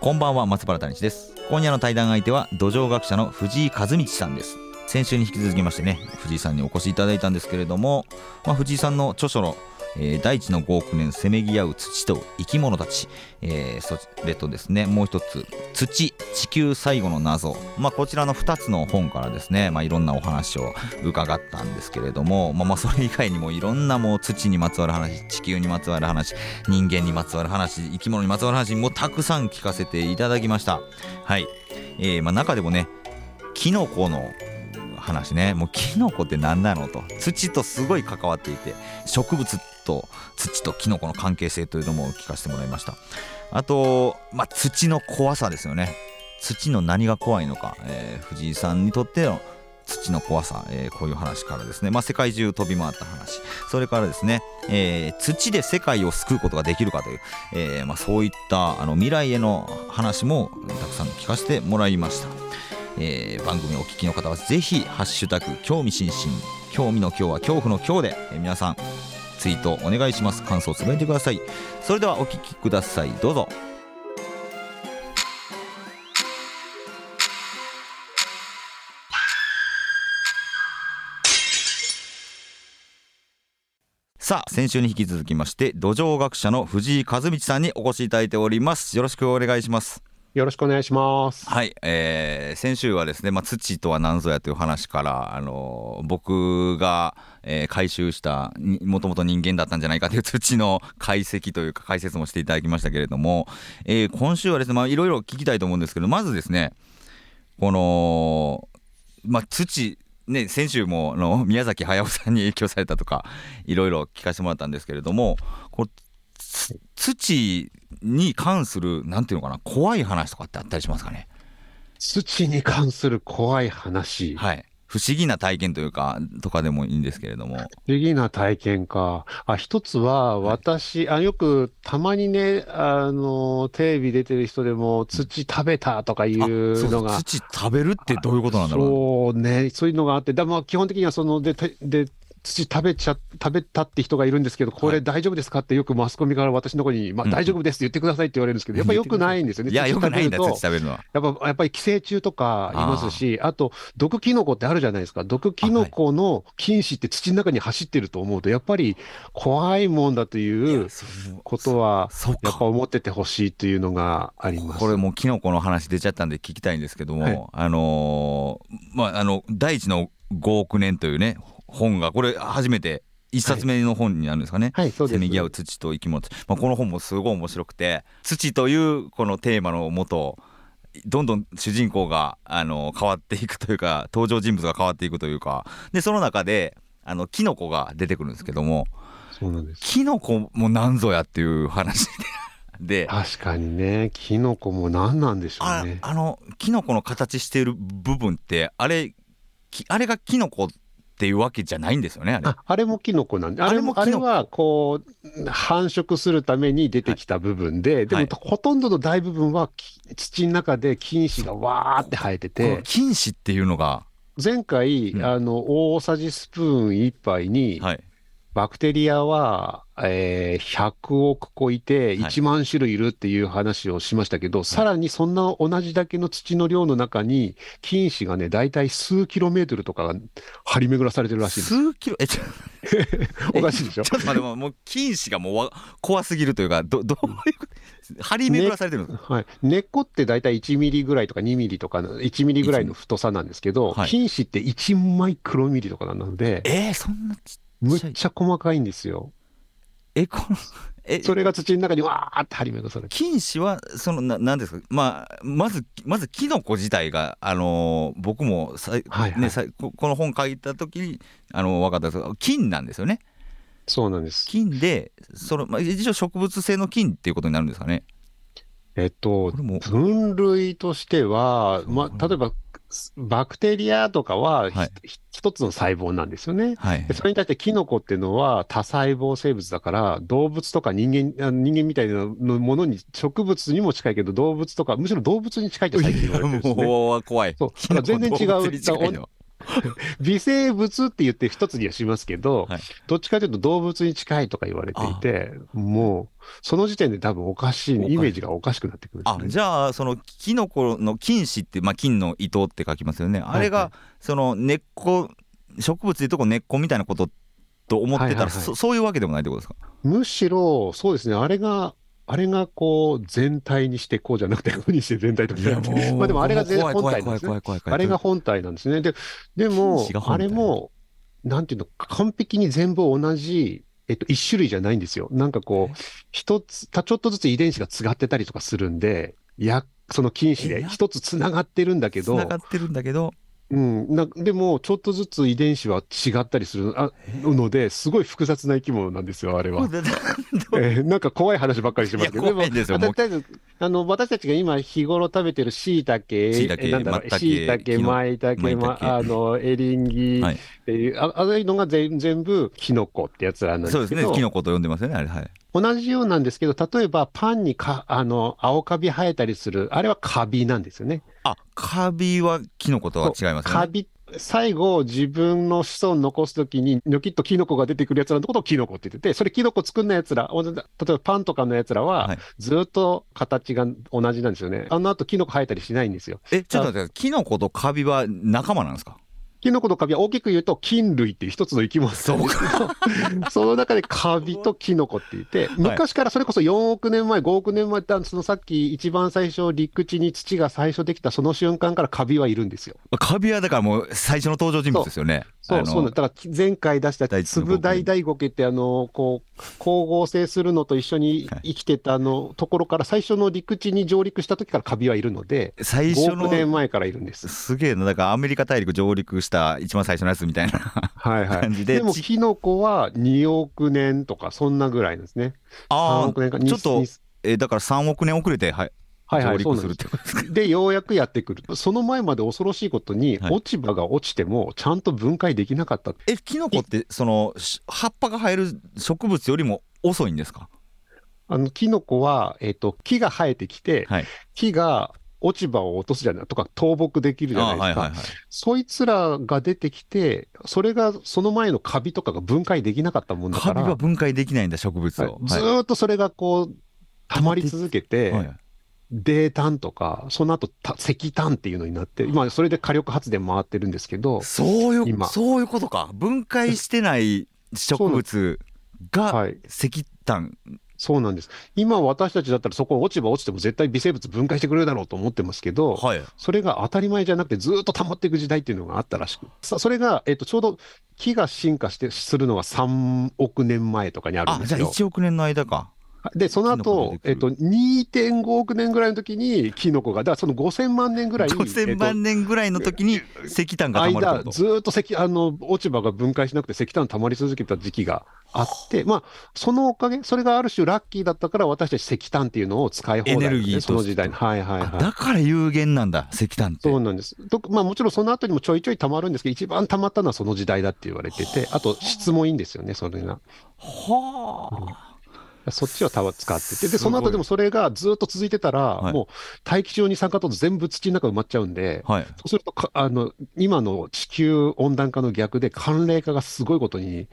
こんばんは松原谷です。今夜の対談相手は土壌学者の藤井和道さんです。先週に引き続きましてね藤井さんにお越しいただいたんですけれども、まあ、藤井さんの著書のえー、大地の5億年せめぎ合う土と生き物たち、えー、それとですねもう一つ土地球最後の謎、まあ、こちらの2つの本からですね、まあ、いろんなお話を伺ったんですけれども、まあ、まあそれ以外にもいろんなもう土にまつわる話地球にまつわる話人間にまつわる話生き物にまつわる話もたくさん聞かせていただきました。はい、えーまあ、中でもねキノコの話ね。もうキノコって何なのと。土とすごい関わっていて植物ってと土とキノコの関係性というのも聞かせてもらいました。あと、まあ、土の怖さですよね。土の何が怖いのか、えー、藤井さんにとっての土の怖さ、えー、こういう話からですね、まあ、世界中飛び回った話。それからですね、えー、土で世界を救うことができるかという、えーまあ、そういったあの未来への話もたくさん聞かせてもらいました、えー、番組をお聞きの方はぜひハッシュタグ興味津々。興味の今日は恐怖の今日で、えー、皆さんツイートお願いします。感想をつぶやいてください。それではお聞きください。どうぞ。さあ先週に引き続きまして土壌学者の藤井和道さんにお越しいただいております。よろしくお願いします。よろしくお願いします。はい、えー、先週はですね、まあ、土とは何ぞやという話から、あの僕が、えー、回収したもともと人間だったんじゃないかという土の解析というか解説もしていただきましたけれども、えー、今週はですね、まあ、いろいろ聞きたいと思うんですけどまずですねこの、まあ、土ね、先週もの宮崎駿さんに影響されたとかいろいろ聞かせてもらったんですけれどもこ土に関するなんていうのかな怖い話とかってあったりしますかね？土に関する怖い話。はい不思議な体験というかとかでもいいんですけれども。不思議な体験か。あ一つは私、はい、あよくたまにねあのテレビ出てる人でも土食べたとかいうのが、土食べるってどういうことなんだろう。そうね。そういうのがあって。だ、まあ、基本的にはそのでで土食べちゃ、食べたって人がいるんですけど、これ大丈夫ですかってよくマスコミから私のところに、まあ大丈夫ですって言ってくださいって言われるんですけど、やっぱりよくないんですよね。いや、よくないんだ、土食べるのは。やっぱ、やっぱり寄生虫とかいますし、あと、毒キノコってあるじゃないですか。毒キノコの菌糸って土の中に走ってると思うと、やっぱり怖いもんだということは、やっぱ思っててほしいというのがあります。これもうキノコの話出ちゃったんで聞きたいんですけども、はい、あのー、まあ、あの、第一の5億年というね、本がこれ初めて一冊目の本になるんですかね「はい、せめぎ合う土と生き物」まあ、この本もすごい面白くて土というこのテーマのもとどんどん主人公があの変わっていくというか登場人物が変わっていくというかでその中であのキノコが出てくるんですけどもそうなんです。キノコもなんぞやっていう話で。で 確かにね。キノコも何なんでしょうね。あのキノコの形している部分ってあれあれがキノコっていうわけじゃないんですよね、あれ。あれもキノコなんで、あれもあれはこう繁殖するために出てきた部分で、はい、でも、ほとんどの大部分は土の中で菌糸がわーって生えてて。菌糸っていうのが前回、うん、あの大さじスプーン1杯に、はい、バクテリアは、えー、100億個いて、1万種類いるっていう話をしましたけど、はい、さらにそんな同じだけの土の量の中に、菌糸がね、大体数キロメートルとかが張り巡らされてるらしい数キロ？えちょ おかしいでしょ？ちょっと待って、もう菌糸がもう怖すぎるというか、どどういう 張り巡らされてるんですか、ね、はい、根っこって大体1ミリぐらいとか2ミリとか、1ミリぐらいの太さなんですけど、菌糸って1マイクロミリとかなので、えー、そんなちっむっちゃ細かいんですよ。え、この、え、それが土の中にわーって張り巡らされ菌糸は、その、ななんですか、まあ、まず、まず、キノコ自体が、あのー、僕もさ、はいはい、ね、さこの本書いた時に、あのー、分かったんですけど、菌なんですよね。そうなんです。菌で、その、まあ、一応植物性の菌っていうことになるんですかね？えっと、分類としては、まあ、例えば、バクテリアとかは、はい、一つの細胞なんですよね、はい、それに対してキノコっていうのは多細胞生物だから、動物とか人間人間みたいなものに、植物にも近いけど、動物とか、むしろ動物に近いって最近言われてるんですね。怖い。そう全然違う。微生物って言って一つにはしますけど、はい、どっちかというと動物に近いとか言われていて、もう、その時点で多分おかしい、イメージがおかしくなってくる、ね、あじゃあ、そのキノコの菌糸って、まあ、菌の糸って書きますよね。あれが、その根っこ、植物でいうとこ根っこみたいなことと思ってたら、はいはいはい。そ、そういうわけでもないってことですか？むしろ、そうですね、あれがあれがこう全体にしてこうじゃなくてこうにして全体とか まあでもあれが全本体なんですね。あれが本体なんですね。で、でも、あれも、なんていうの、完璧に全部同じ、えっと、一種類じゃないんですよ。なんかこう、一つ、ちょっとずつ遺伝子が違ってたりとかするんで、や、その菌糸で一つ繋がってるんだけど、繋がってるんだけど、うん、なでも、ちょっとずつ遺伝子は違ったりするあので、すごい複雑な生き物なんですよ、あれは。えー、なんか怖い話ばっかりしてますけど、でも、あの私たちが今、日頃食べてるしいたけ、しいたけ、まいたけ、ま、あのエリンギっていう、はい、あああいうのが全全部、キノコってやつらなんですけど、そうですね、キノコと呼んでますよね、あれ、はい。同じようなんですけど、例えばパンにかあの青カビ生えたりする、あれはカビなんですよね。あカビはキノコとは違いますね。カビ最後、自分の子孫残すときに、ニョキッとキノコが出てくるやつらのことをキノコって言ってて、それキノコ作んないやつら、例えばパンとかのやつらは、ずっと形が同じなんですよね。あの後キノコ生えたりしないんですよ。え、ちょっと待って、キノコとカビは仲間なんですか？キノコとカビは大きく言うと菌類っていう一つの生き物なんですけど、その中でカビとキノコって言って、昔からそれこそ4億年前、5億年前って、そのさっき一番最初、陸地に土が最初できたその瞬間からカビはいるんですよ。カビはだからもう最初の登場人物ですよね。そう、そうだから前回出した粒大大ゴケって、あの、こう、光合成するのと一緒に生きてたあのところから最初の陸地に上陸した時からカビはいるので、最初の5億年前からいるんです。すげえな、だからアメリカ大陸上陸した一番最初のやつみたいなはい、はい、感じで。でもキノコは2億年とか、そんなぐらいですね。ああ、ちょっと、えー、だから3億年遅れて、はい、はいはい、上陸するってことですか？で、ようやくやってくる。その前まで恐ろしいことに、落ち葉が落ちても、ちゃんと分解できなかった。え、キノコって、その、葉っぱが生える植物よりも遅いんですか？あの、キノコは、えっ、ー、と、木が生えてきて、はい、木が落ち葉を落とすじゃないとか、倒木できるじゃないですか、はいはいはい。そいつらが出てきて、それがその前のカビとかが分解できなかったもんだから。カビは分解できないんだ、植物を。はい、ずっとそれがこう、溜まり続けて、はい泥炭とか、その後石炭っていうのになって、今、それで火力発電回ってるんですけど、そういう、そういうことか、分解してない植物が石炭。そうなんです。今私たちだったらそこ落ち葉落ちても絶対微生物分解してくれるだろうと思ってますけど、はい、それが当たり前じゃなくてずっと溜まっていく時代っていうのがあったらしく、それが、えっと、ちょうど木が進化してするのは3億年前とかにあるんですよ。あ、じゃあ1億年の間か。で、その後、えっと、2.5億年ぐらいの時に、キノコが、だからその5000万年ぐらい。5000万年ぐらいの時に石炭が溜まるずっと石、あの、落ち葉が分解しなくて石炭溜まり続けた時期があって、まあ、そのおかげ、それがある種ラッキーだったから、私たち石炭っていうのを使い放題、ね、エネルギーその時代に。はいはいはい。だから有限なんだ、石炭って。そうなんです。とまあ、もちろんその後にもちょいちょい溜まるんですけど、一番溜まったのはその時代だって言われてて、あと質もいいんですよね、それが。はあ。うんそっちは使ってて、で、その後でもそれがずっと続いてたら、はい、もう大気中に酸化と全部土の中埋まっちゃうんで、はい、そうするとあの、今の地球温暖化の逆で寒冷化がすごいことに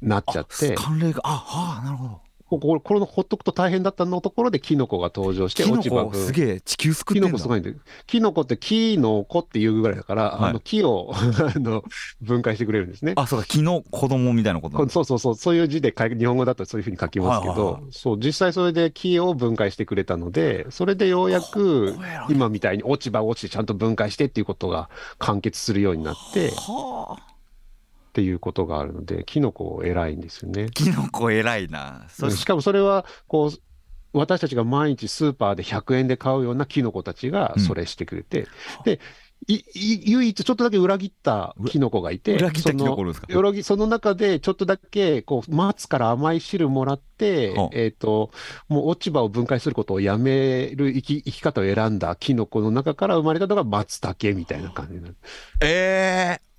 なっちゃって。寒冷化、あ、はあ、なるほど。ここれのほっとくと大変だったのところでキノコが登場して、落ち葉すげえ、地球救ってんキノコすごいんで、キノコって木の子っていうぐらいだから、はい、あの木を あの分解してくれるんですね。あ、そうか、木の子供みたいなこと。そうそうそう、そういう字で日本語だとそういうふうに書きますけど、はいはいはい、そう、実際それで木を分解してくれたので、それでようやく今みたいに落ち葉落ちてちゃんと分解してっていうことが完結するようになって、はあっていうことがあるので、キノコ偉いんですよね。キノコ偉いな。しかもそれは、こう、私たちが毎日スーパーで100円で買うようなキノコたちがそれしてくれて、うん、で、い唯一ちょっとだけ裏切ったキノコがいて、裏切ったキノコですか？その中でちょっとだけこう松から甘い汁もらって、えっ、ー、と、もう落ち葉を分解することをやめる生き生き方を選んだキノコの中から生まれたのが松茸みたいな感じなええー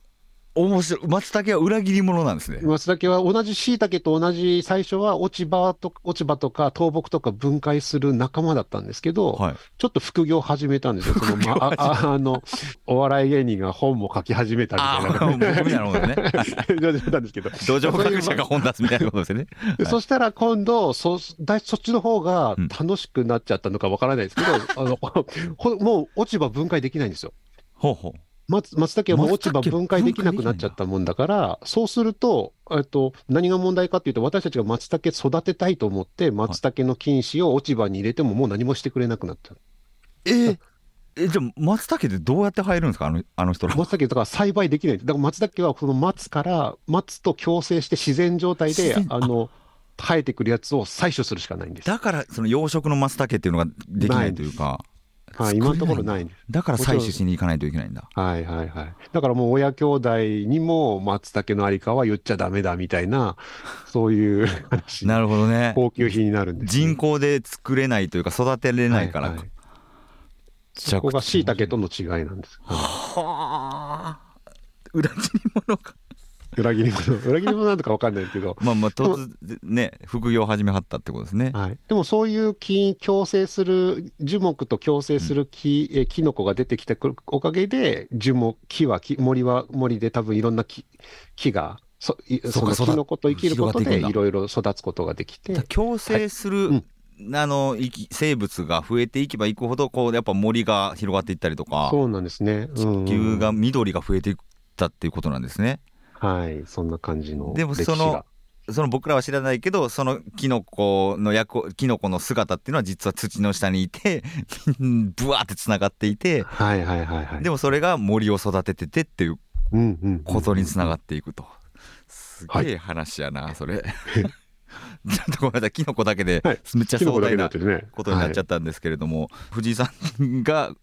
面白い松茸は裏切り者なんですね松茸は同じ椎茸と同じ最初は落ち葉と落ち葉とか倒木とか分解する仲間だったんですけど、はい、ちょっと副業を始めたんですよ。そのまああのお笑い芸人が本も書き始めたみたいな。僕みたいなことね。なんですけど。土壌学者が本出すみたいなことですよね。はい、そしたら今度そだそっちの方が楽しくなっちゃったのかわからないですけど、うん、あの もう落ち葉分解できないんですよ。ほうほう松松茸はもう落ち葉分解できなくなっちゃったもんだから、そうすると、えっと、何が問題かっていうと、私たちが松茸育てたいと思って、松茸の菌糸を落ち葉に入れても、もう何もしてくれなくなった。えー、えじゃあ、松茸ってどうやって生えるんですか、あのあの人ら。松茸とか栽培できない。だから松茸はこの松から、松と共生して自然状態で、あの、生えてくるやつを採取するしかないんです。だから、その養殖の松茸っていうのができないというか。はい、今のところないだから採取しに行かないといけないんだ。はいはいはい。だからもう親兄弟にも松茸のありかは言っちゃだめだみたいな、そういう話。なるほどね。高級品になるんです、ね、人工で作れないというか育てれないから。はいはい、そこが椎茸との違いなんです。はあ。裏切り者か。裏切り者、裏切り者なんとか分かんないけど、まあまあ、突然ね、副業を始めはったってことですね。はい、でもそういう木、共生する、樹木と共生する木、うん、えキノコが出てきたおかげで、樹木、木は木、森は森で多分いろんな木木が、そそのキノコと生きることでいろいろ育つことができて。共生する、はい。うん、あの生物が増えていけばいくほどこうやっぱ森が広がっていったりとかそうなんですね、地球が緑が増えていったっていうことなんですね。はい、そんな感じのでもそのその僕らは知らないけどそのキノコの役キノコの姿っていうのは実は土の下にいて ブワーってつながっていて、はいはいはいはい、でもそれが森を育てててっていうことにつながっていくと、すげえ話やな、はい、それ。ちょっとごめんなさい、キノコだけで、めっちゃ壮大なことになっちゃったんですけれども、藤井さんが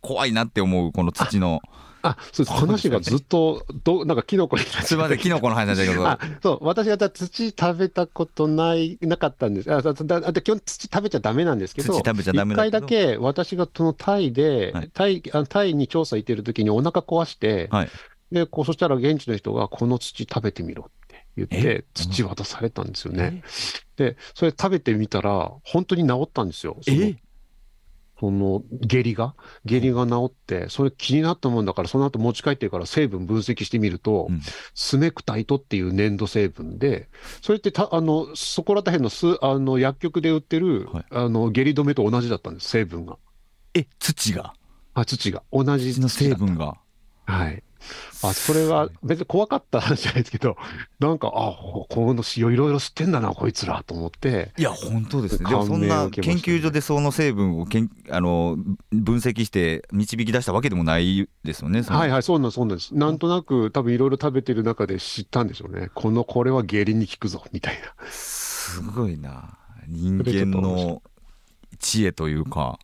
怖いなって思うこの土のあ、そうです。話がずっと、ど、なんかキノコにすみません、キノコの話なんだけど。あ、そう、私が土食べたことない、なかったんです。あ、だ、だ基本土食べちゃダメなんですけど。土食べちゃダメ一回だけ、私がそのタイで、はい、タイ、あタイに調査行ってる時にお腹壊して、はい、で、こう、そしたら現地の人が、この土食べてみろって言って、土渡されたんですよね。で、それ食べてみたら、本当に治ったんですよ。え？その下痢が、下痢が治って、それ気になったもんだから、その後持ち帰ってから成分分析してみると、うん、スメクタイトっていう粘土成分で、それってたあのそこらたへんのすあの薬局で売ってる、はい、あの下痢止めと同じだったんです、成分が。え、土が？あ土が。同じの成分が。はい。あ、それは別に怖かった話じゃないですけど、なんか、あ、この詩をいろいろ知ってんだな、こいつらと思って。いや、本当ですね。でもそんな研究所でその成分をけんあの分析して導き出したわけでもないですよね。はいはい、そうなんそうなんです。なんとなく多分いろいろ食べてる中で知ったんでしょうね。この、これは下痢に効くぞ、みたいな。すごいな。人間の知恵というか。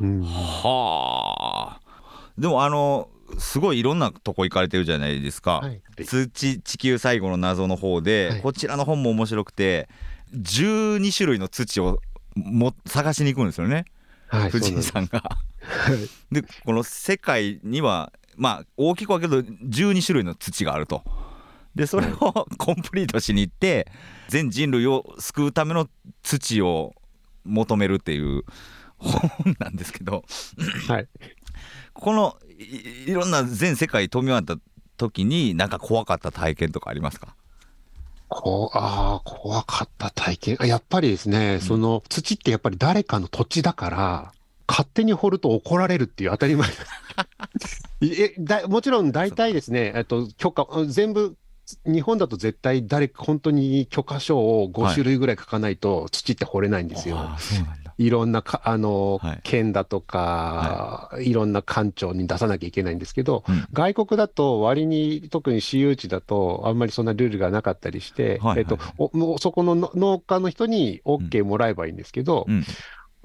うん、はあ。でもあのすごいいろんなとこ行かれてるじゃないですか、はい、通知地球最後の謎の方で、はい、こちらの本も面白くて12種類の土をも探しに行くんですよね、はい、藤井さんが。で この世界にはまあ大きく分けると12種類の土があると。でそれをコンプリートしに行って全人類を救うための土を求めるっていう本なんですけど、はい、このいろんな全世界飛び回った時になんか怖かった体験とかありますか？こう、ああ、怖かった体験？やっぱりですね、うん、その土ってやっぱり誰かの土地だから、勝手に掘ると怒られるっていう当たり前。えだもちろん大体ですね、えっと、許可、全部、日本だと絶対誰か本当に許可書を5種類ぐらい書かないと土って掘れないんですよ。はい、いろんなか、あの、はい、県だとか、はい、いろんな官庁に出さなきゃいけないんですけど、うん、外国だと割に、特に私有地だと、あんまりそんなルールがなかったりして、はいはい、えっと、おそこの農家の人に OK もらえばいいんですけど、うん、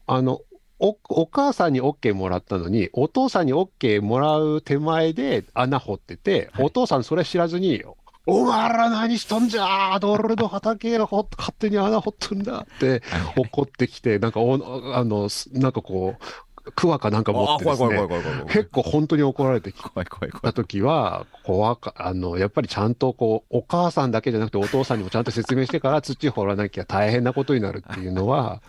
あの、おお母さんに OK もらったのに、お父さんに OK もらう手前で穴掘ってて、はい、お父さんそれ知らずに、お前ら何しとんじゃ俺の畑が勝手に穴掘っとんだって怒ってきて、なんかお、あの、なんかこう、クワかなんか持ってですね、結構本当に怒られてきた時は、怖か、あの、やっぱりちゃんとこう、お母さんだけじゃなくてお父さんにもちゃんと説明してから土掘らなきゃ大変なことになるっていうのは、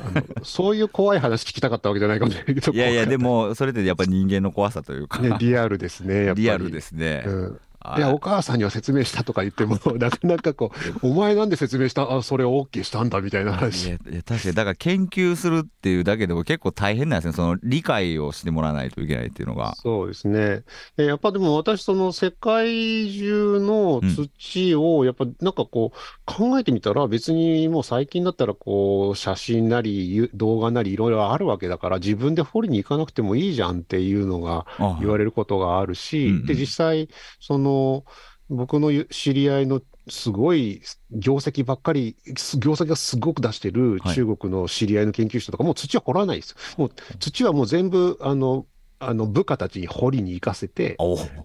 あのそういう怖い話聞きたかったわけじゃないかもしれないけど。いやいや、でも、それってやっぱり人間の怖さというか。ね、リアルですね、やっぱり。リアルですね。うんいや、お母さんには説明したとか言っても、なかなかこう、お前なんで説明したあ、それを OK したんだみたいな話。いや、いや確かに、だから研究するっていうだけでも結構大変なんですね。その理解をしてもらわないといけないっていうのが。そうですね。やっぱでも私、その世界中の土を、やっぱなんかこう、考えてみたら、別にもう最近だったらこう、写真なり動画なりいろいろあるわけだから、自分で掘りに行かなくてもいいじゃんっていうのが言われることがあるし、で、実際、その、の、僕の知り合いのすごい業績ばっかり、業績がすごく出してる中国の知り合いの研究者とか、もう土は掘らないです。もう土はもう全部、あの、あの部下たちに掘りに行かせて、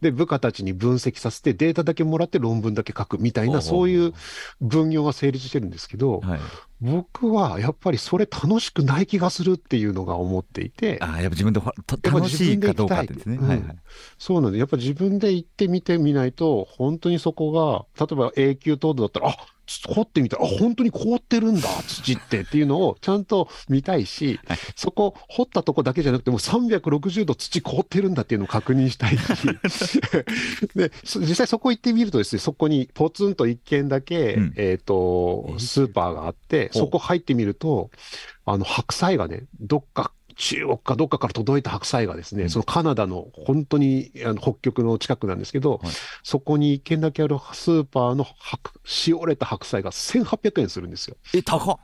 で、部下たちに分析させて、データだけもらって論文だけ書くみたいな、そういう分業が成立してるんですけど、はい、僕はやっぱりそれ楽しくない気がするっていうのが思っていて。ああ、やっぱ自分で楽しいかどうかですね。うん、はいはい、そうなんで、やっぱ自分で行ってみてみないと、本当にそこが、例えば永久凍土だったら、あ掘ってみたら、あ、本当に凍ってるんだ、土ってっていうのをちゃんと見たいし、はい、そこ、掘ったとこだけじゃなくても、360度土凍ってるんだっていうのを確認したいし、で、実際そこ行ってみるとですね、そこにポツンと一軒だけ、うん、えっ、ー、と、スーパーがあって、そこ入ってみると、あの、白菜がね、どっか中国かどっかから届いた白菜がですね、うん、そのカナダの本当にあの北極の近くなんですけど、はい、そこに一軒だけあるスーパーのしおれた白菜が1800円するんですよ。え、高っ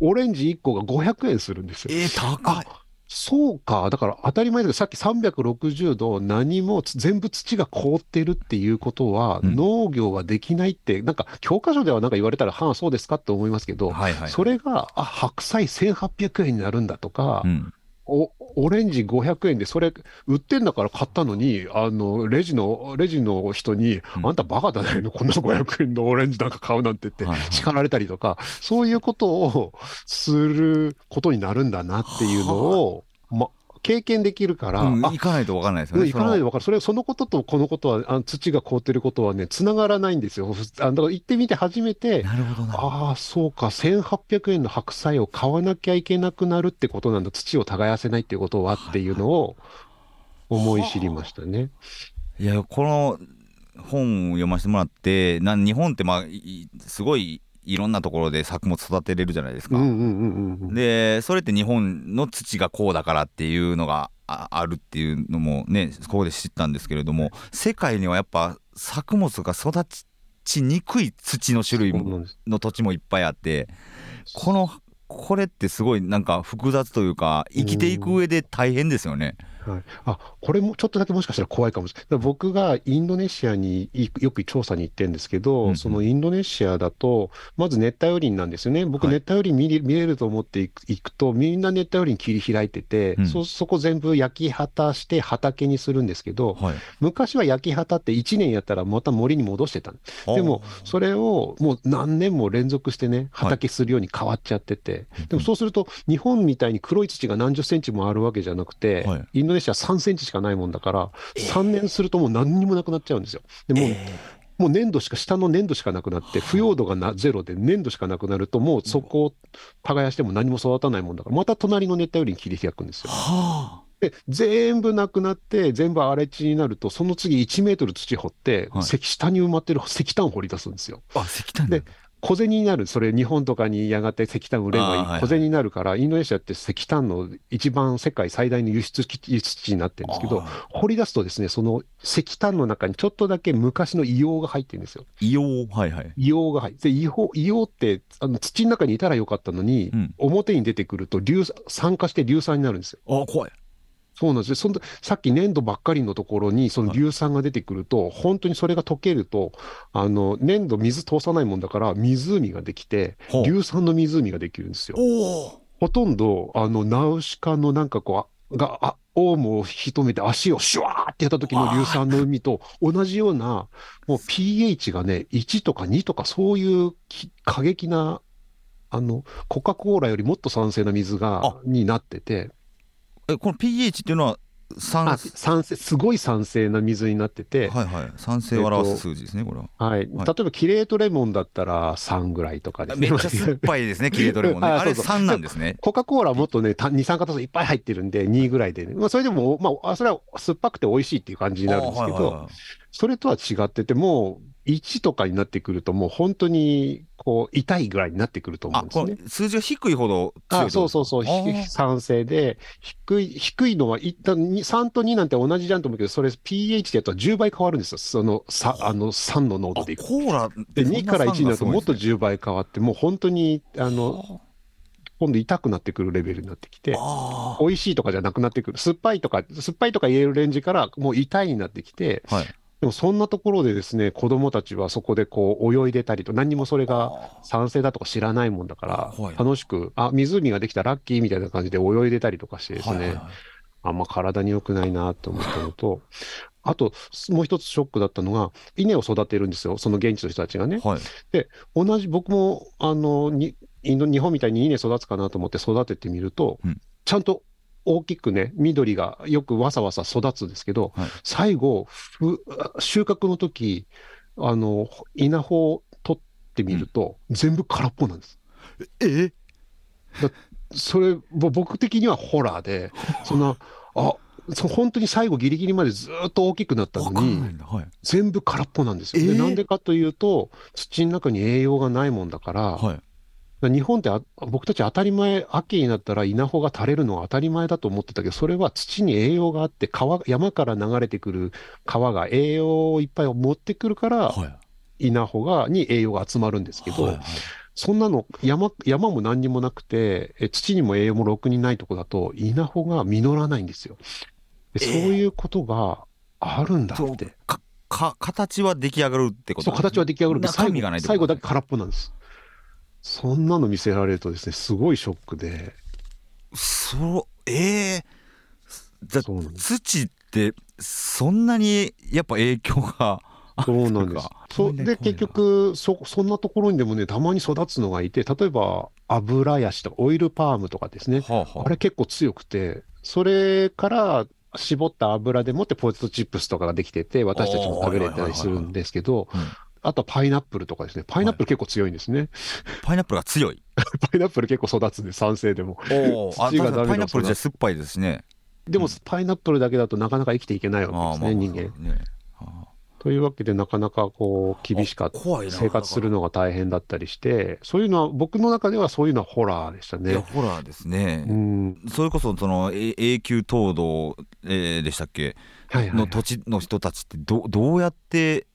オレンジ1個が500円するんですよ。えー、高い。そうか。だから当たり前だけど、さっき360度何も全部土が凍ってるっていうことは、農業ができないって、なんか教科書ではなんか言われたら、はあ、そうですかって思いますけど、はいはい、それが、あ、白菜1800円になるんだとか、うんおオレンジ500円で、それ売ってんだから買ったのに、あの、レジの、レジの人に、うん、あんたバカだねの、こんな500円のオレンジなんか買うなんて言って、叱られたりとか、そういうことをすることになるんだなっていうのを、ま、経験できるから、うん、行かないと分からないですよね。行かないと分かる。それ、そのこととこのことは、あの土が凍ってることはね、つながらないんですよ。あだから行ってみて初めて、なるほどああ、そうか、1800円の白菜を買わなきゃいけなくなるってことなんだ。土を耕せないってことはっていうのを思い知りましたね。いや、この本を読ませてもらって、な日本ってまあ、すごいいろんなところで作物育てれるじゃないですか。でそれって日本の土がこうだからっていうのがあるっていうのもねここで知ったんですけれども世界にはやっぱ作物が育ちにくい土の種類の土地もいっぱいあってこのこれってすごいなんか複雑というか生きていく上で大変ですよね。はい、あこれもちょっとだけもしかしたら怖いかもしれない。僕がインドネシアによく調査に行ってるんですけど、うんうん、そのインドネシアだと、まず熱帯雨林なんですよね。僕、熱帯雨林見れ,、見れると思っていくと、みんな熱帯雨林切り開いてて、うん、そそこ全部焼き畑して畑にするんですけど、はい、昔は焼き畑って1年やったらまた森に戻してたでも、それをもう何年も連続してね、畑するように変わっちゃってて、はい、でもそうすると、日本みたいに黒い土が何十センチもあるわけじゃなくて、はい、インドネシア3センチしかないもんだから、3年するともう何にもなくなっちゃうんですよ。でもう、もう粘土しか、下の粘土しかなくなって、腐葉土がなゼロで粘土しかなくなると、もうそこを耕しても何も育たないもんだから、また隣の熱帯雨林切り開くんですよ。で全部なくなって、全部荒れ地になると、その次1メートル土掘って、はい、下に埋まってる石炭掘り出すんですよ。あ石炭で小銭になる、それ日本とかにやがて石炭売ればいい、小銭になるから、インドネシアって石炭の一番世界最大の輸出輸出地になってるんですけど、掘り出すとですね、その石炭の中にちょっとだけ昔の硫黄が入ってるんですよ。硫黄はいはい。硫黄が入って、硫黄硫黄ってあの土の中にいたらよかったのに、うん、表に出てくると硫酸化して硫酸になるんですよ。あ怖い。そうなんですね。そのさっき粘土ばっかりのところに、その硫酸が出てくると、本当にそれが溶けると、あの、粘土水通さないもんだから、湖ができて、硫酸の湖ができるんですよ。ほとんど、あの、ナウシカのなんかこう、が、あ、オウムを引き止めて足をシュワーってやった時の硫酸の海と同じような、もう pH がね、1とか2とかそういう過激な、あの、コカ・コーラよりもっと酸性な水が、になってて。え、この pH っていうのは酸酸性すごい酸性な水になってて、はいはい、酸性を表す数字ですね、これは。はい、はい、例えばキレートレモンだったら3ぐらいとかですね。めっちゃ酸っぱいですね、キレートレモンね。あれ3なんですね。コカ・コーラもっとね、二酸化炭素いっぱい入ってるんで、2ぐらいで、ね、まあ、それでも、まあ、それは酸っぱくて美味しいっていう感じになるんですけど、はいはいはい、それとは違ってて、もう、1とかになってくると、もう本当にこう痛いぐらいになってくると思うんですね。数字が低いほど強いそうそうそう、酸性で、低い、低いのは一旦3と2なんて同じじゃんと思うけど、それ pH でやったら10倍変わるんですよ。その、さあの3の濃度でいく。コーラで2から1になるともっと10倍変わって、もう本当に、あの、今度痛くなってくるレベルになってきて、美味しいとかじゃなくなってくる。酸っぱいとか、酸っぱいとか言えるレンジからもう痛いになってきて、はいでもそんなところでですね、子供たちはそこでこう泳いでたりと、何にもそれが酸性だとか知らないもんだから、楽しく、あ、湖ができたラッキーみたいな感じで泳いでたりとかしてですね、あんま体に良くないなと思ったのと、あと、もう一つショックだったのが、稲を育てるんですよ、その現地の人たちがね。はい、で、同じ、僕も、あの、に日本みたいに稲育つかなと思って育ててみると、うん、ちゃんと大きくね、緑がよくわさわさ育つんですけど、はい、最後、収穫の時あの稲穂を取ってみると、うん、全部空っぽなんです。えそれ、僕的にはホラーで、そんな、あそ本当に最後ギリギリまでずっと大きくなったのに、はい、全部空っぽなんですよ。えー、なんでかというと、土の中に栄養がないもんだから、はい日本って僕たち当たり前、秋になったら稲穂が垂れるのは当たり前だと思ってたけど、それは土に栄養があって、川、山から流れてくる川が栄養をいっぱい持ってくるから、はい、稲穂が、に栄養が集まるんですけど、はいはい、そんなの山、山も何にもなくて、土にも栄養もろくにないとこだと、稲穂が実らないんですよ。そういうことがあるんだって。かか形は出来上がるってことそう、形は出来上がる最後最後だけ空っぽなんです。そんなの見せられるとですね、すごいショックで。そう、ええー、土ってそんなにやっぱ影響がそうなんです。そで、結局そ、そんなところにでもね、たまに育つのがいて、例えば、油ヤシとか、オイルパームとかですね、はあはあ、あれ結構強くて、それから絞った油でもってポテトチップスとかができてて、私たちも食べれたりするんですけど、あとはパイナップルとかですね。パイナップル結構強いんですね。はい、パイナップルが強い？パイナップル結構育つんで、酸性でも。お土がダメパイナップルじゃ酸っぱいですね。でも、うん、パイナップルだけだとなかなか生きていけないわけですね、人間。ねというわけで、なかなかこう厳しかった、生活するのが大変だったりして、そういうのは、僕の中ではそういうのはホラーでしたね。ホラーですね。うん、それこそその永久凍土、えー、でしたっけ、はいはいはい、の土地の人たちってど、どうやって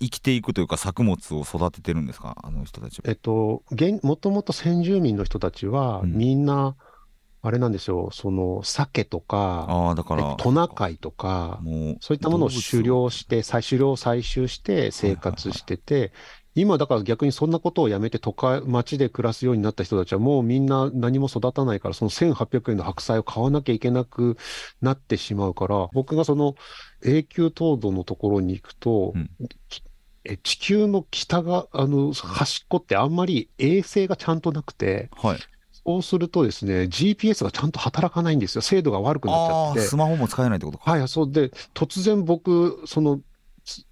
生きていくというか作物を育ててるんですか？あの人たちえっともともと先住民の人たちは、みんなあれなんでしょうその鮭とかあだからトナカイとかそういったものを狩猟して狩猟採集して生活してて、はいはいはい。今だから逆にそんなことをやめて都会、町で暮らすようになった人たちはもうみんな何も育たないから、その1800円の白菜を買わなきゃいけなくなってしまうから、僕がその永久凍土のところに行くと、うん、え地球の北が、あの、端っこってあんまり衛星がちゃんとなくて、はい、そうするとですね、GPS がちゃんと働かないんですよ。精度が悪くなっちゃって。スマホも使えないってことか。はい、そうで、突然僕、その、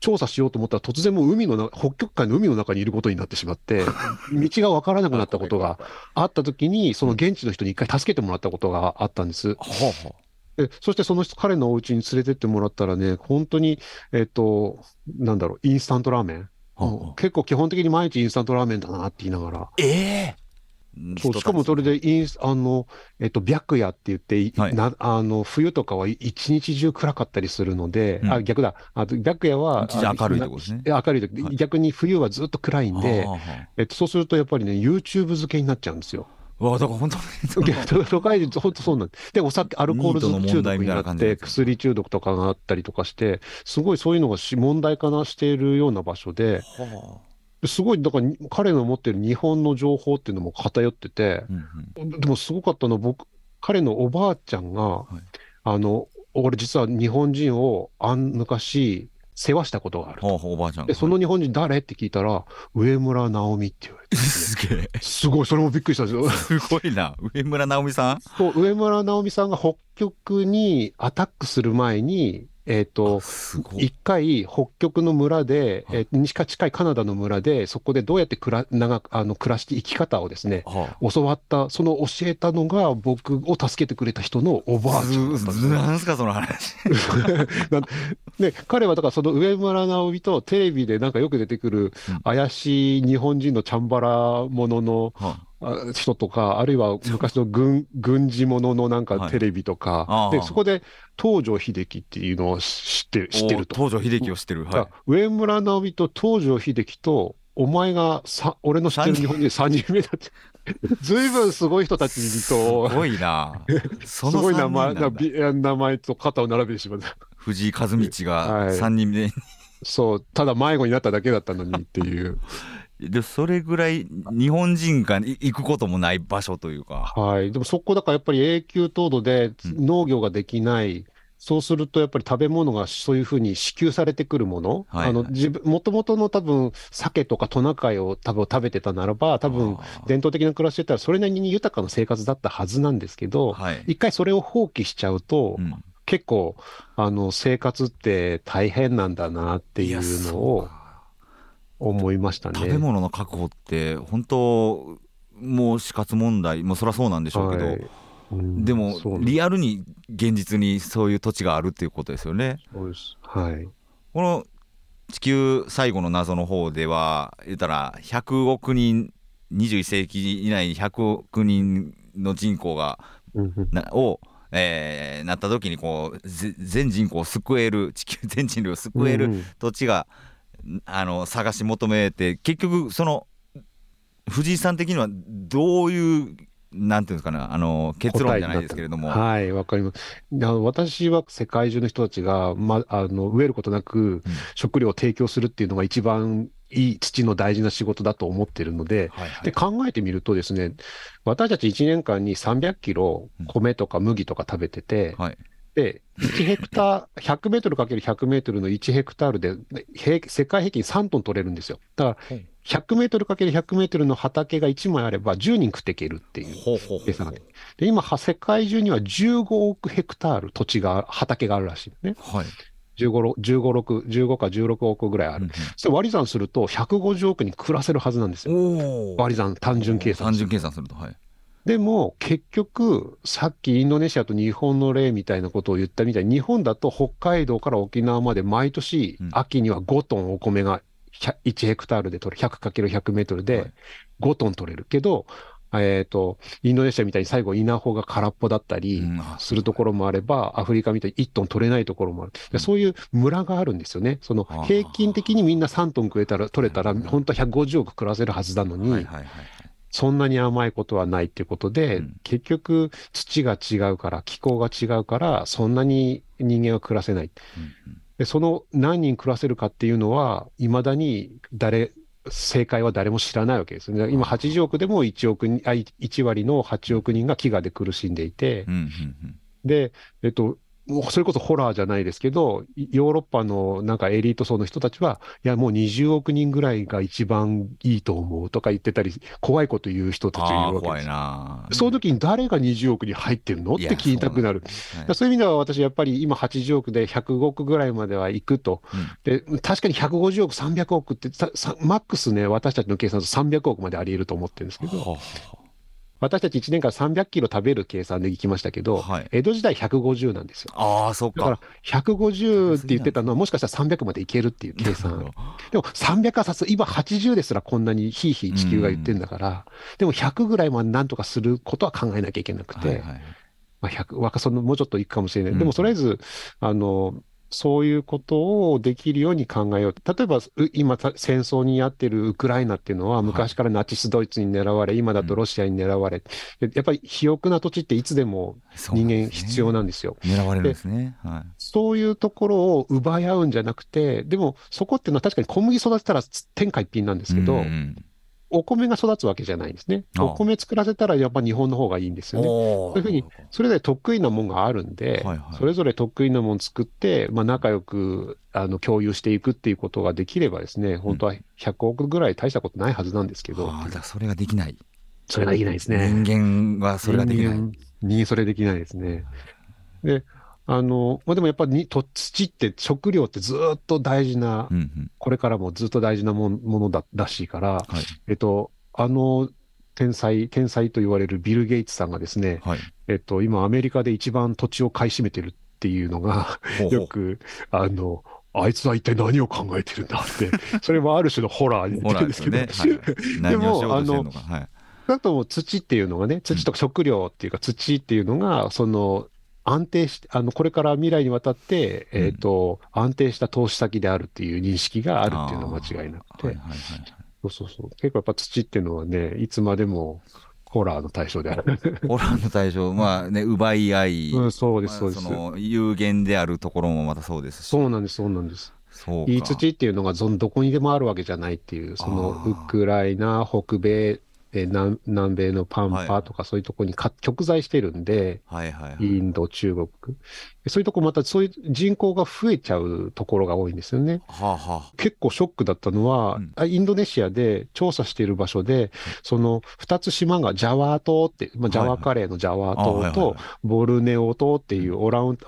調査しようと思ったら突然もう海の北極海の海の中にいることになってしまって、道が分からなくなったことがあったときに、その現地の人に一回助けてもらったことがあったんです。でそしてその人、彼のお家に連れてってもらったらね、本当に、えっ、と、なんだろう、インスタントラーメン？はあ、結構基本的に毎日インスタントラーメンだなって言いながら。ええ。ー、そうしかもそれでインス、あの、えっと、白夜って言って、はい、なあの冬とかは一日中暗かったりするので、うん、あ逆だ、あ白夜は明るいとこですね。明るいと、はい、逆に冬はずっと暗いんで、はあはあ、えっと、そうするとやっぱりね、YouTube 漬けになっちゃうんですよ。わだから本当に。都会で本当そうなんでお酒アルコール中毒になって薬中毒とかがあったりとかしてすごいそういうのが問題化なしているような場所で、はあ、すごいだから彼の持ってる日本の情報っていうのも偏ってて、うんうん、でもすごかったの僕彼のおばあちゃんが、はい、あの俺実は日本人をあん昔世話したことがあるおばあちゃんでその日本人誰？って聞いたら上村直美って言われて、すげえ。すごいそれもびっくりしたんですよ。すごいな。上村直美さん？そう上村直美さんが北極にアタックする前にえっ、ー、と、一回、北極の村で、えー、西か近いカナダの村で、そこでどうやって暮ら長あの暮らして生き方をですね、はあ、教わった、その教えたのが、僕を助けてくれた人のおばあちゃんなんすか、その話。ね、彼はだから、その上村直美とテレビでなんかよく出てくる、怪しい日本人のチャンバラものの、はあ人とか、あるいは昔の軍 軍事もののなんかテレビとか、はい、でそこで東条英機っていうのを知って知ってると。東条英機を知ってる。はい、上村直美と東条英機と、お前がさ俺の知ってる日本人3人目だって。ずいぶんすごい人たちと。すごいな。すごい名前名前と肩を並べてしまった。藤井和道が 3人目、はい、そう、ただ迷子になっただけだったのにっていう。でそれぐらい日本人が行くこともない場所というか。はい、でもそこだからやっぱり永久凍土で農業ができない、うん、そうするとやっぱり食べ物がそういうふうに支給されてくるもの、はい。はい、あの自分もともとの多分鮭とかトナカイを多分食べてたならば、多分伝統的な暮らしでたら、それなりに豊かな生活だったはずなんですけど、はい、一回それを放棄しちゃうと、うん。結構あの生活って大変なんだなっていうのを思いましたね。食べ物の確保って本当もう死活問題。もそりゃそうなんでしょうけど、はい。うん、でもリアルに現実にそういう土地があるっていうことですよね。そうです。はい、この地球最後の謎の方では言ったら100億人21世紀以内に100億人の人口が、なを、えー、なった時にこう全人口を救える地球全人類を救える土地が、うんあの探し求めて結局その藤井さん的にはどういうなんていうんですかね、あの結論じゃないですけれども。はい、わかります。私は世界中の人たちが、ま、あの飢えることなく食料を提供するっていうのが一番いい土の大事な仕事だと思ってるので、はいはい、で考えてみるとですね、私たち1年間に300キロ米とか麦とか食べてて、うんはいで、1ヘクター、100メートルかける100メートルの1ヘクタールで、世界平均3トン取れるんですよ。だから、100メートルかける100メートルの畑が1枚あれば10人食っていけるっていう計算で。で、今、世界中には15億ヘクタール土地が、畑があるらしいね。はい。15、15、6、15か16億ぐらいある。うんうん、それ割り算すると150億に暮らせるはずなんですよ。割り算、単純計算。単純計算すると、はい。でも結局、さっきインドネシアと日本の例みたいなことを言ったみたいに、日本だと北海道から沖縄まで毎年、秋には5トンお米が1ヘクタールで取れ、100×100 メートルで5トン取れるけど、えっ、ー、と、インドネシアみたいに最後稲穂が空っぽだったりするところもあれば、アフリカみたいに1トン取れないところもある。そういう村があるんですよね。その平均的にみんな3トン食えたら、取れたら、本当は150億暮らせるはずなのに、そんなに甘いことはないっていうことで、うん、結局土が違うから、気候が違うから、そんなに人間は暮らせない。うん、でその何人暮らせるかっていうのは、いまだに誰、正解は誰も知らないわけですね。今80億でも1億あ1割の8億人が飢餓で苦しんでいて、で、えっと、もうそれこそホラーじゃないですけど、ヨーロッパのなんかエリート層の人たちは、いや、もう20億人ぐらいが一番いいと思うとか言ってたり、怖いこと言う人たちいるわけです。怖いなその時に誰が20億に入ってるの？って聞きたくなる。そうそういう意味では私、やっぱり今80億で100億ぐらいまでは行くと。うん、で、確かに150億、300億って、マックスね、私たちの計算だと300億まであり得ると思ってるんですけど。私たち1年間300キロ食べる計算でいきましたけど、はい、江戸時代150なんですよ。ああ、そっか。だから150って言ってたのは、もしかしたら300までいけるっていう計算。でも300はさす今80ですらこんなにひいひい地球が言ってんだから、でも100ぐらいまでなんとかすることは考えなきゃいけなくて、はいはい、まあ100、若そのもうちょっといくかもしれない。でもとりあえず、あの、そういうことをできるように考えよう。例えば、今、戦争にやってるウクライナっていうのは、昔からナチスドイツに狙われ、今だとロシアに狙われ、やっぱり肥沃な土地っていつでも人間必要なんですよ。すね、狙われるんですね、はい。そういうところを奪い合うんじゃなくて、でもそこっていうのは確かに小麦育てたら天下一品なんですけど、うんお米が育つわけじゃないんですね。お米作らせたらやっぱ日本の方がいいんですよね。そういうふうに、それぞれ得意なもんがあるんで、はいはい、それぞれ得意なもん作って、まあ、仲良くあの共有していくっていうことができればですね、本当は100億ぐらい大したことないはずなんですけど。うん、あそれができない。それができないですね。人間はそれができない。人間それできないですね。で、あの、まあ、でもやっぱりと土って食料ってずっと大事な、うんうん、これからもずっと大事なものだらしいから、はい、えっと、あの、天才、天才と言われるビル・ゲイツさんがですね、はい、えっと、今アメリカで一番土地を買い占めてるっていうのがよく、あの、あいつは一体何を考えてるんだって、それもある種のホラーに似てるんですけど、ね。はい、でも、あの、はい、あと土っていうのがね、土とか食料っていうか土っていうのが、その、安定しあのこれから未来にわたって、えーと、うん、安定した投資先であるっていう認識があるっていうのは間違いなくて、はいはいはい、そうそうそう、結構やっぱ土っていうのはね、いつまでもホラーの対象である。ホラーの対象、まあね、奪い合い、うん、そうです、そうです。その有限であるところもまたそうですし。そうなんです、そうなんです。いい土っていうのがどこにでもあるわけじゃないっていう、そのウクライナ、北米、え南南米のパンパとかそういうところにか、極在してるんで、はいはいはい、インド、中国。そういうとこまたそういう人口が増えちゃうところが多いんですよね。はあはあ、結構ショックだったのは、うん、インドネシアで調査している場所で、その2つ島がジャワー島って、まあ、ジャワカレーのジャワー島とボルネオ島っていうオラン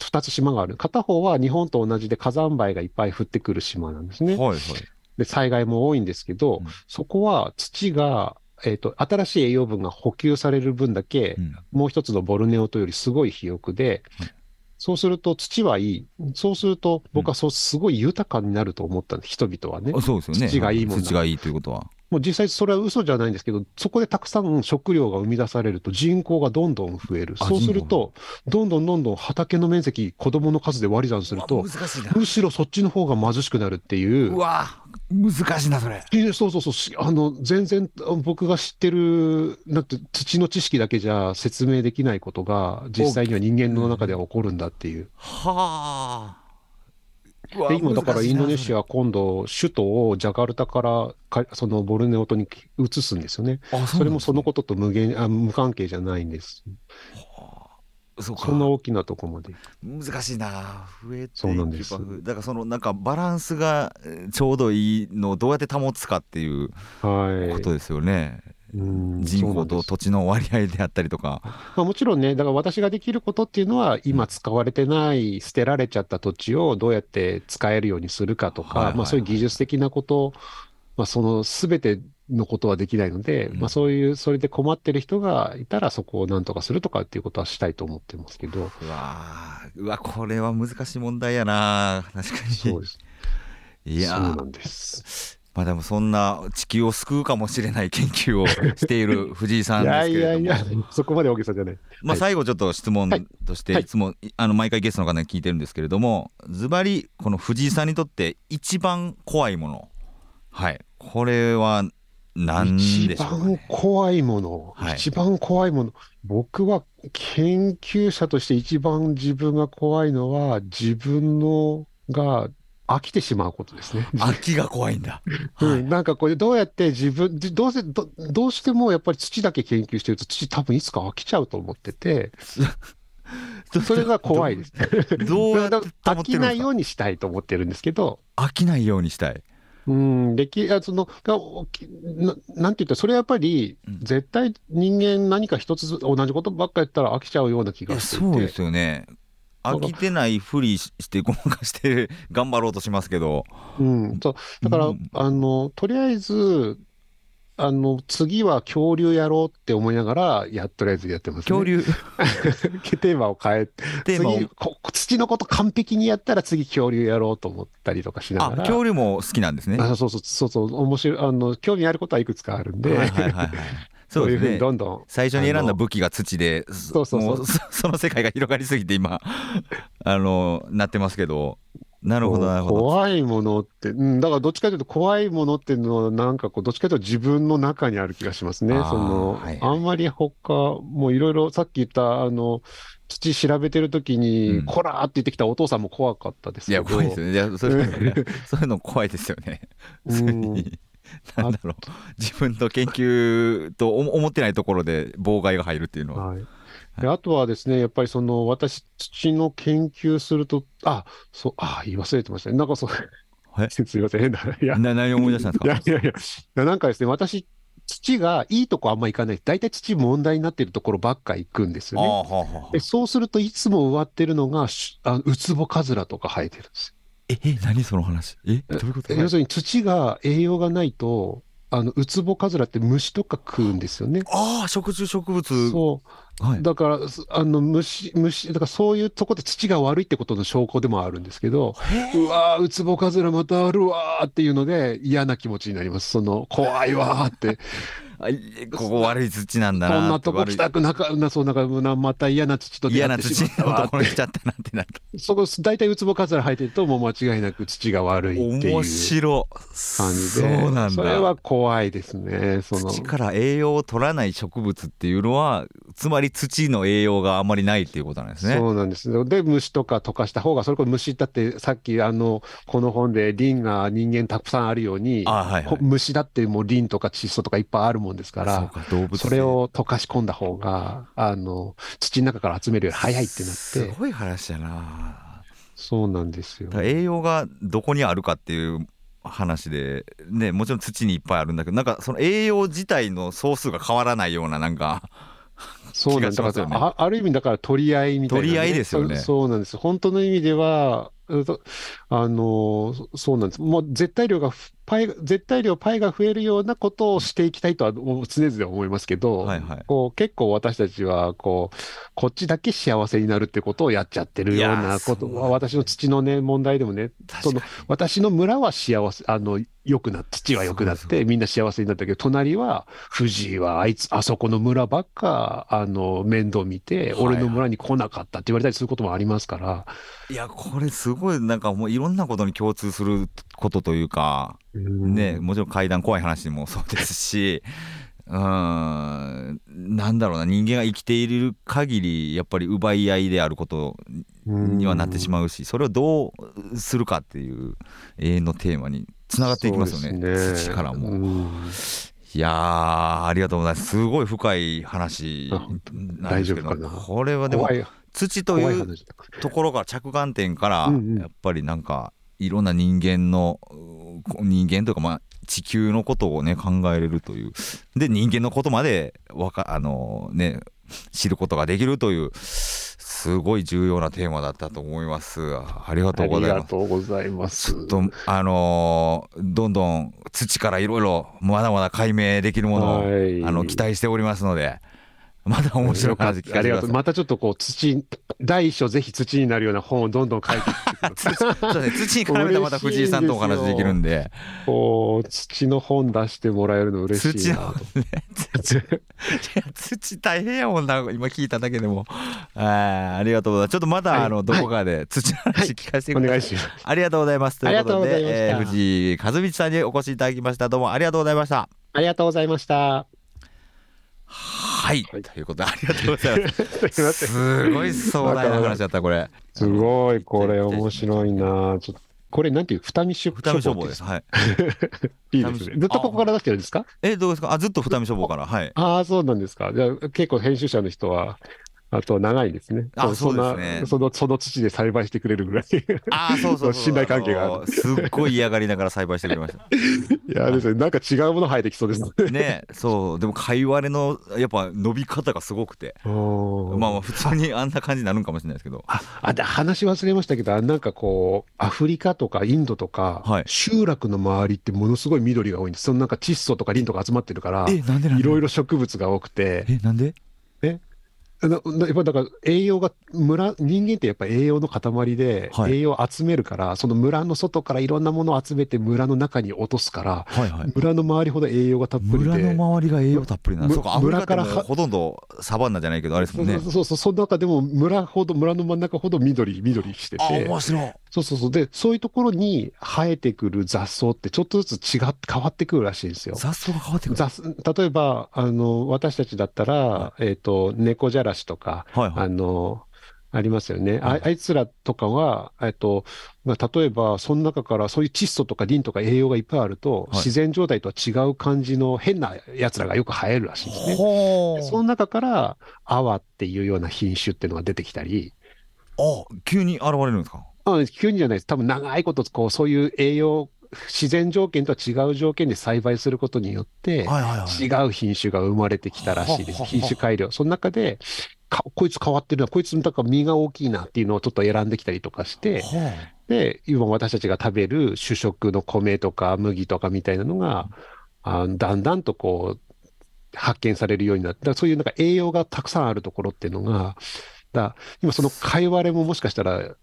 2つ島がある。片方は日本と同じで火山灰がいっぱい降ってくる島なんですね。はいはい、で災害も多いんですけど、うん、そこは土がえっ、ー、と、新しい栄養分が補給される分だけ、うん、もう一つのボルネオとよりすごい肥沃で、はい、そうすると土はいい。そうすると、僕はそう、すごい豊かになると思ったんです、人々はね。そうですよね。土がいいもん土がいいということは。もう実際それは嘘じゃないんですけど、そこでたくさん食料が生み出されると人口がどんどん増える。そうすると、どんどんどんどん畑の面積、子供の数で割り算すると、むしろそっちの方が貧しくなるっていう。うわ難しいな、それ。そうそうそう。あの、全然僕が知ってる、なんて土の知識だけじゃ説明できないことが、実際には人間の中では起こるんだっていう。はあ。で今、だからインドネシアは今度、首都をジャカルタからかそのボルネオ島に移すんですよね。それもそのことと無限あ無関係じゃないんです。そそんな大きなとこまで。難しいな。増えてそうなんです。だからそのなんかバランスがちょうどいいのをどうやって保つかっていうことですよね、人口と土地の割合であったりとか。まあ、もちろんね、だから私ができることっていうのは、今使われてない、捨てられちゃった土地をどうやって使えるようにするかとか、まあ、そういう技術的なこと、まあ、そのすべてのことはできないので、うん、まあ、そういう、それで困ってる人がいたら、そこをなんとかするとかっていうことはしたいと思ってますけど。うわうわ、これは難しい問題やな、確かに。そうです。いやそうなんです。まあでもそんな地球を救うかもしれない研究をしている 藤井さんですけれども。いやいやいやそこまで大げさじゃない、まあ、最後ちょっと質問としてい。つも、あの毎回ゲストの方に聞いてるんですけれどもズバリこの藤井さんにとって一番怖いもの。はい。これは何でしょう、ね、一番怖いもの、はい、一番怖いもの。僕は研究者として一番自分が怖いのは自分のが飽きてしまうことですね。飽きが怖いんだ。うん、なんかこれどうやって自分、どうせど、どうしてもやっぱり土だけ研究してると土多分いつか飽きちゃうと思ってて、それが怖いです。どうやって飽きないようにしたいと思ってるんですけど。飽きないようにしたい。うん、歴あそのがななんて言ったら、それはやっぱり、絶対人間何か一つ同じことばっかやったら飽きちゃうような気がしてそうですよね。飽きてないふりしてごまかして頑張ろうとしますけど。うん、だから、うん、あのとりあえずあの次は恐竜やろうって思いながらやとりあえずやってます、ね、恐竜。テーマを変えて次土のこと完璧にやったら次恐竜やろうと思ったりとかしながら。恐竜も好きなんですね。あそうそうそうそう。面白いあの興味あることはいくつかあるんで、はいはいはい、そういうふうにどんどん最初に選んだ武器が土でそうそうそう その世界が広がりすぎて今 あのなってますけどなるほどなるほど怖いものって、うん、だからどっちかというと怖いものっていうのはなんかこうどっちかというと自分の中にある気がしますね。その、はいはい、あんまり他もういろいろさっき言ったあの土調べてる時に、うん、こらーって言ってきたお父さんも怖かったですけど。いや怖いですよね。いやそれ そういうの怖いですよね。うん なんだろう。自分の研究と思ってないところで妨害が入るっていうのは。はい。であとはですね、やっぱりその私、土の研究すると、あそう、あ言い忘れてましたね。なんかそう、すみません、変な。いや何を思い出したんですか？いやいやいや、なんかですね、私、土がいいとこあんま行かない、大体土問題になってるところばっか行くんですよね。はでそうするといつも植わってるのが、あウツボカズラとか生えてるんですえ、え、何その話？え、どういうこと？要するに土が栄養がないと、あのウツボカズラって虫とか食うんですよね。ああ、食虫植物。そう。はい、だから、あの虫、虫、だからそういうとこで土が悪いってことの証拠でもあるんですけど、うわー、ウツボカズラまたあるわーっていうので嫌な気持ちになります。その、怖いわーって。ここ悪い土なんだなこんなとこ来たくなかなそうなんかまた嫌な土と嫌な土のところに来ちゃったなってなる。そこ大体ウツボカズラ生えてるともう間違いなく土が悪いっていう。面白感じでそうなんだ。それは怖いですね。その。土から栄養を取らない植物っていうのはつまり土の栄養があんまりないっていうことなんですね。そうなんですで虫とか溶かした方がそれこそ虫だってさっきあのこの本でリンが人間たくさんあるように、はいはい、虫だってもうリンとか窒素とかいっぱいあるもんですから、そそれを溶かし込んだ方が、あの、土の中から集めるより早いってなって。すごい話だなそうなんですよ。栄養がどこにあるかっていう話で、ね、もちろん土にいっぱいあるんだけど、なんかその栄養自体の総数が変わらないような、なんか。そうなんだから、あある意味だから取り合いみたいな、ね、取り合いですよね。そうなんです。本当の意味では、あのそうなんです。もう絶対量がパイ、絶対量パイが増えるようなことをしていきたいとは常々思いますけど、はいはい、こう結構私たちはこう、こっちだけ幸せになるってことをやっちゃってるようなこと、私の土のね、問題でもね、その私の村は幸せ、あの、良くなって、土は良くなって、みんな幸せになったけど、隣は、藤井はあいつ、あそこの村ばっか、あの、面倒見て、俺の村に来なかったって言われたりすることもありますから。いや、これすごい、なんかもういろんなことに共通することというか、ね、もちろん階段怖い話もそうですし、うん、なんだろうな、人間が生きている限り、やっぱり奪い合いであることにはなってしまうし、それをどうするかっていう永遠のテーマにつながっていきますよね、ね土からも。いやありがとうございます。すごい深い話なんですけど、これはでも、土というところが着眼点から、やっぱりなんか、いろんな人間の、人間というか、まあ、地球のことをね、考えれるという。で、人間のことまで、わか、あのね、知ることができるという、すごい重要なテーマだったと思います。ありがとうございます。ありがとうございます。と、あのー、どんどん土からいろいろまだまだ解明できるものを、あの期待しておりますので、まだ面白かせてください。またちょっとこう土、第一章ぜひ土になるような本をどんどん書いてい そうね、土に絡めたまた藤井さんとお話できるんで。こう、土の本出してもらえるの嬉しいなと。土 いや、土大変やもんな、今聞いただけでも。あありがとうございます。ちょっとまた、はい、あの、どこかで土の話聞かせてください。はい、お願いします。ありがとうございます。ということで、えー、藤井和道さんにお越しいただきました。どうもありがとうございました。ありがとうございました。はい、はい、ということでありがとうございます。すごい壮大な話だったこれ。すごいこれ面白いな。ちょっとこれなんていう二見書二見書房です。はい。いいですね。ずっとここから出してるんですか？えどうですか？あずっと二見書房から。はい。ああそうなんですか。じゃあ結構編集者の人はあと長いですね。あそうですねそのその土で栽培してくれるぐらい。あそうそう 信頼関係がある。すっごい嫌がりながら栽培してくれました。いやですね、なんか違うもの生えてきそうですね。そう、でもかいわれのやっぱ伸び方がすごくて。まあまあ普通にあんな感じになるんかもしれないですけど。あ、あで話忘れましたけど、なんかこうアフリカとかインドとか、はい、集落の周りってものすごい緑が多いんです。そのなんか窒素とかリンとか集まってるから、いろいろ植物が多くて。え、なんで？え、やっぱだから栄養が村人間ってやっぱ栄養の塊で、栄養を集めるからその村の外からいろんなものを集めて村の中に落とすから、はいはい、村の周りほど栄養がたっぷりで。村の周りが栄養たっぷりなそうか村からほとんどサバンナじゃないけどあれですもんね。そうそうそうその中でも村ほど村の真ん中ほど緑緑してて。面白いそうそうそう。でそういうところに生えてくる雑草ってちょっとずつ違って変わってくるらしいんですよ。雑草が変わってくる？雑例えばあの私たちだったら、はい、えっ、ー、と猫じゃらしとか、はいはい、あのありますよね。ああいつらとかは、えっと、まあ、例えば、その中からそういう窒素とかリンとか栄養がいっぱいあると、はい。自然状態とは違う感じの変な奴らがよく生えるらしいんですね。その中から、アワっていうような品種っていうのが出てきたり、あ急に現れるんですか？あ急にじゃないです。多分長いこと、こう、そういう栄養、自然条件とは違う条件で栽培することによって、はいはいはい違う品種が生まれてきたらしいです。品種改良。その中で、かこいつ変わってるな、こいつだから実が大きいなっていうのをちょっと選んできたりとかして、はで、今私たちが食べる主食の米とか麦とかみたいなのが、あだんだんとこう、発見されるようになって、そういうなんか栄養がたくさんあるところっていうのが、だ今その貝割れももしかしたら、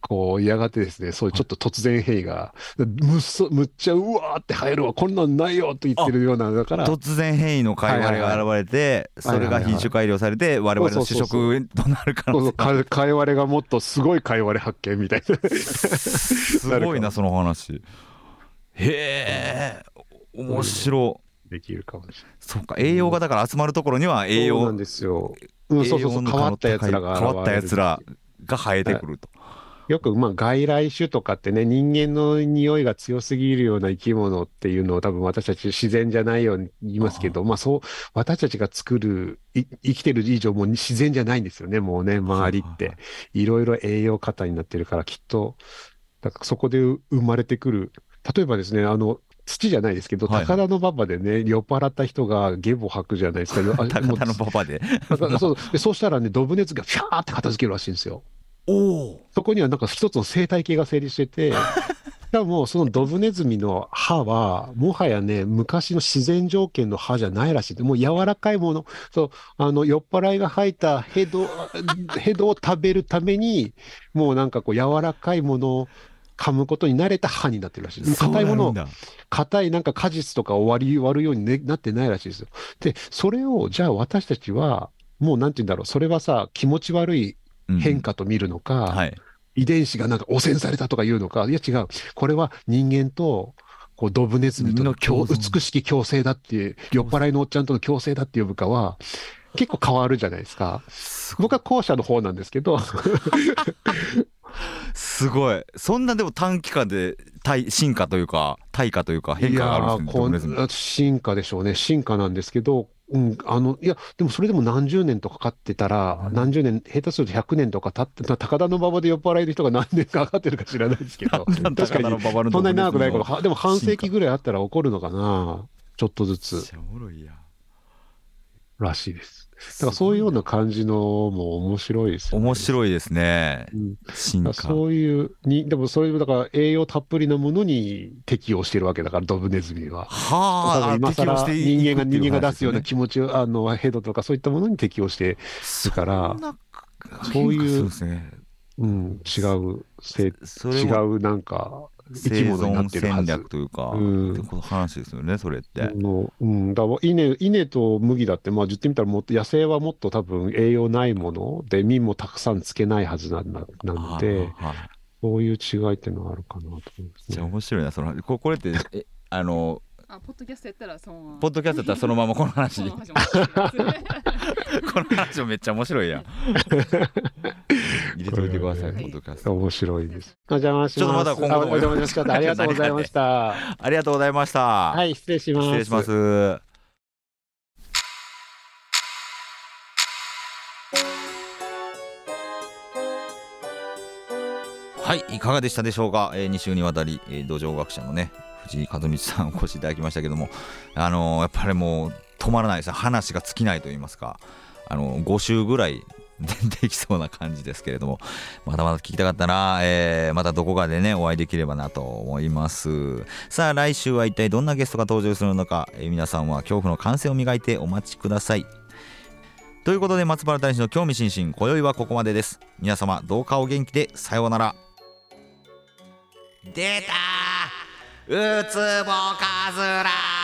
こう、やがてですね、そういうちょっと突然変異が、むっそ、むっちゃうわーって生えるわ、こんなんないよと言ってるような、だから、突然変異の貝割れが現れて、それが品種改良されて我々の主食となる可そうそう能性がか貝割れがもっとすごい貝割れ発見みたいな。すごいな その話。へえ面白。できるかもしれない。そうか栄養がだから集まるところには栄養そうなんですよ。うん、そうそう変わったやつらが変わったやつらが生えてくるとよく、まあ、外来種とかってね、人間の匂いが強すぎるような生き物っていうのを多分私たち自然じゃないように言いますけど、まあそう、私たちが作る、い生きてる以上もう自然じゃないんですよね、もうね、周りって。いろいろ栄養過多になってるから、きっと、だからそこで生まれてくる。例えばですね、あの、土じゃないですけど、はいはい高田馬場でね、酔っ払った人がゲボ吐くじゃないですか。高田のパパで そうでそうしたらね、ドブ熱がフャーって片付けるらしいんですよ。おおそこにはなんか一つの生態系が成立してて、しかもそのドブネズミの歯は、もはやね、昔の自然条件の歯じゃないらしいで。もう柔らかいもの、そう、あの、酔っ払いが吐いたヘド、ヘドを食べるために、もうなんかこう柔らかいものを噛むことに慣れた歯になってるらしいです。硬いもの硬いなんか果実とかを割り割るように、ね、なってないらしいですよ。で、それを、じゃあ私たちは、もうなんて言うんだろう、それはさ、気持ち悪い変化と見るのか、はい。遺伝子がなんか汚染されたとか言うのか、いや違う、これは人間と、こう、ドブネズミとの美しき共生だっていう、酔っ払いのおっちゃんとの共生だって呼ぶかは、結構変わるじゃないですか。僕は後者の方なんですけど、すごい。そんなでも短期間で対進化というか対価というか変化があるんですね。進化でしょうね、進化なんですけど、うん、あの、いや、でもそれでも何十年とかかってたら、何十年、下手すると100年とか経って、まあ高田の馬場で酔っ払いの人が何年かかかってるか知らないですけど、確かに、そんなに長くないドブネズミの頃、はでも半世紀ぐらいあったら起こるのかな、ちょっとずつ。らしいです。だからそういうような感じのも面白いですよね。面白いですね。うん。そういうに、でもそれだから栄養たっぷりなものに適応してるわけだから、ドブネズミは。はあだから今更適応してい人間が人間が出すような話気持ちを、あのヘドとかそういったものに適応して、ですねだからそういううん、違う違もうなんか生き生物になっ存てる。戦略というか、うんってこと話ですよねそれって、あのうん、だ稲稲と麦だって、まあ、言ってみたらもっと野生はもっと多分栄養ないもので、実もたくさんつけないはずなんだなので、はいはいはいそういう違いっていうのはあるかなと思いますじゃあね。面白いなそのここれってえ あのあ、ポッドキャストやったらそのまま。ポッドキャストだったらそのままこの話そ この話もめっちゃ面白いやん入れといてください、ねポッドキャスト面白いです。お邪魔します。ちょっとまだ今後もあお邪魔しました。ありがとうございました。ありがとうございましたはい、失礼します。失礼しますはいいかがでしたでしょうか、えー、2週にわたり、えー、土壌学者のね藤井和道さんお越しいただきましたけどもあのーやっぱりもう止まらないですね話が尽きないと言いますかあのー5週ぐらい できそうな感じですけれども。まだまだ聞きたかったな、えーまたどこかでねお会いできればなと思います。さあ来週は一体どんなゲストが登場するのか、えー皆さんは恐怖の感性を磨いてお待ちください。ということで松原大使の興味津々今宵はここまでです。皆様どうかお元気でさようなら。出たウツボカズラ